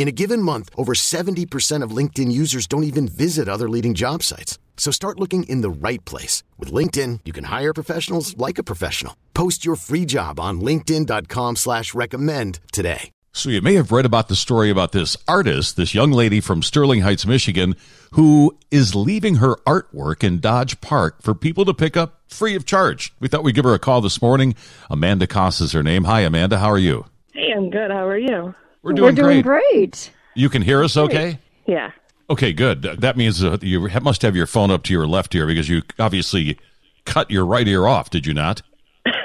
In a given month, over 70% of LinkedIn users don't even visit other leading job sites. So start looking in the right place. With LinkedIn, you can hire professionals like a professional. Post your free job on linkedin.com slash recommend today. So you may have read about the story about this artist, this young lady from Sterling Heights, Michigan, who is leaving her artwork in Dodge Park for people to pick up free of charge. We thought we'd give her a call this morning. Amanda Koss is her name. Hi, Amanda. How are you? Hey, I'm good. How are you? We're doing, We're doing great. great. You can hear us okay? Yeah. Okay, good. That means uh, you must have your phone up to your left ear because you obviously cut your right ear off, did you not?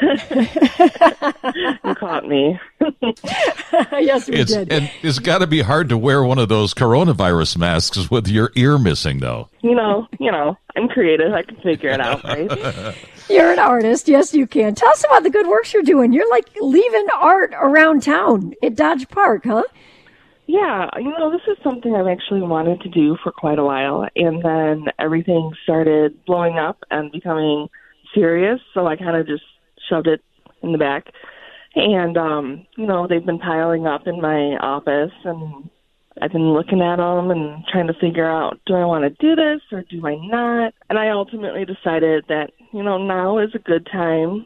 You caught me. yes, we It's did. and it's got to be hard to wear one of those coronavirus masks with your ear missing, though. You know, you know, I'm creative. I can figure it out, right? You're an artist. Yes, you can. Tell us about the good works you're doing. You're like leaving art around town at Dodge Park, huh? yeah, you know, this is something I've actually wanted to do for quite a while, and then everything started blowing up and becoming serious, so I kind of just shoved it in the back. And um, you know, they've been piling up in my office and I've been looking at them and trying to figure out do I want to do this or do I not? And I ultimately decided that, you know, now is a good time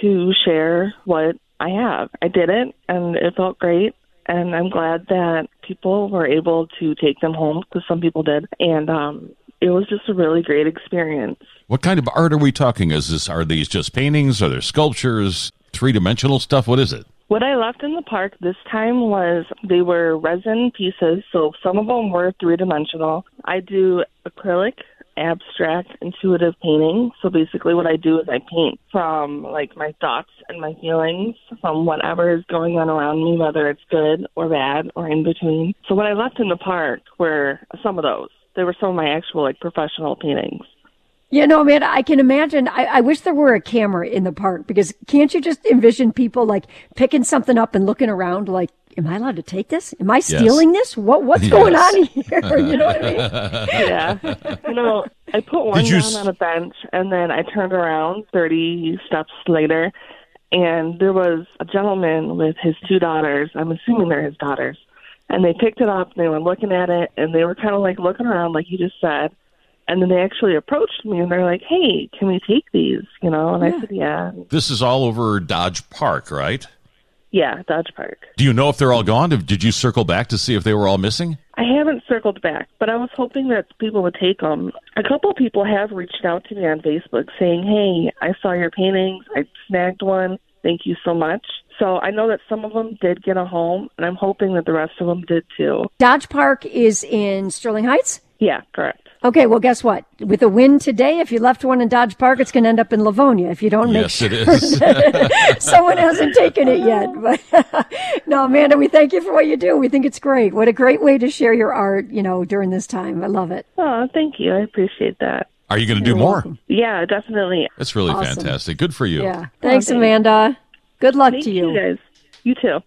to share what I have. I did it and it felt great. And I'm glad that people were able to take them home because some people did. And um, it was just a really great experience. What kind of art are we talking? Is this are these just paintings? Are there sculptures? Three dimensional stuff? What is it? What I left in the park this time was they were resin pieces, so some of them were three dimensional. I do acrylic, abstract, intuitive painting. So basically, what I do is I paint from like my thoughts and my feelings from whatever is going on around me, whether it's good or bad or in between. So what I left in the park were some of those. They were some of my actual like professional paintings. You know, man, I can imagine. I, I wish there were a camera in the park because can't you just envision people like picking something up and looking around like, am I allowed to take this? Am I stealing this? What What's going on here? You know what I mean? yeah. You know, I put one down s- on a bench and then I turned around 30 steps later and there was a gentleman with his two daughters. I'm assuming they're his daughters. And they picked it up and they were looking at it and they were kind of like looking around like you just said. And then they actually approached me and they're like, "Hey, can we take these?" You know, and I said, "Yeah, This is all over Dodge Park, right? yeah, Dodge Park." Do you know if they're all gone? Did did you circle back to see if they were all missing? I haven't circled back, but I was hoping that people would take them. A couple people have reached out to me on Facebook saying, "Hey, I saw your paintings. I snagged one. Thank you so much." So I know that some of them did get a home, and I'm hoping that the rest of them did too. Dodge Park is in Sterling Heights. Yeah, correct. Okay, well, guess what? With a win today, if you left one in Dodge Park, it's going to end up in Livonia if you don't make Yes, sure it is. someone hasn't taken it yet. But no, Amanda, we thank you for what you do. We think it's great. What a great way to share your art, you know, during this time. I love it. Oh, thank you. I appreciate that. Are you going to do more? Yeah, definitely. That's really Awesome. fantastic. Good for you. Yeah. Oh, thanks, thanks. Amanda. Good luck Thank to you guys. You too.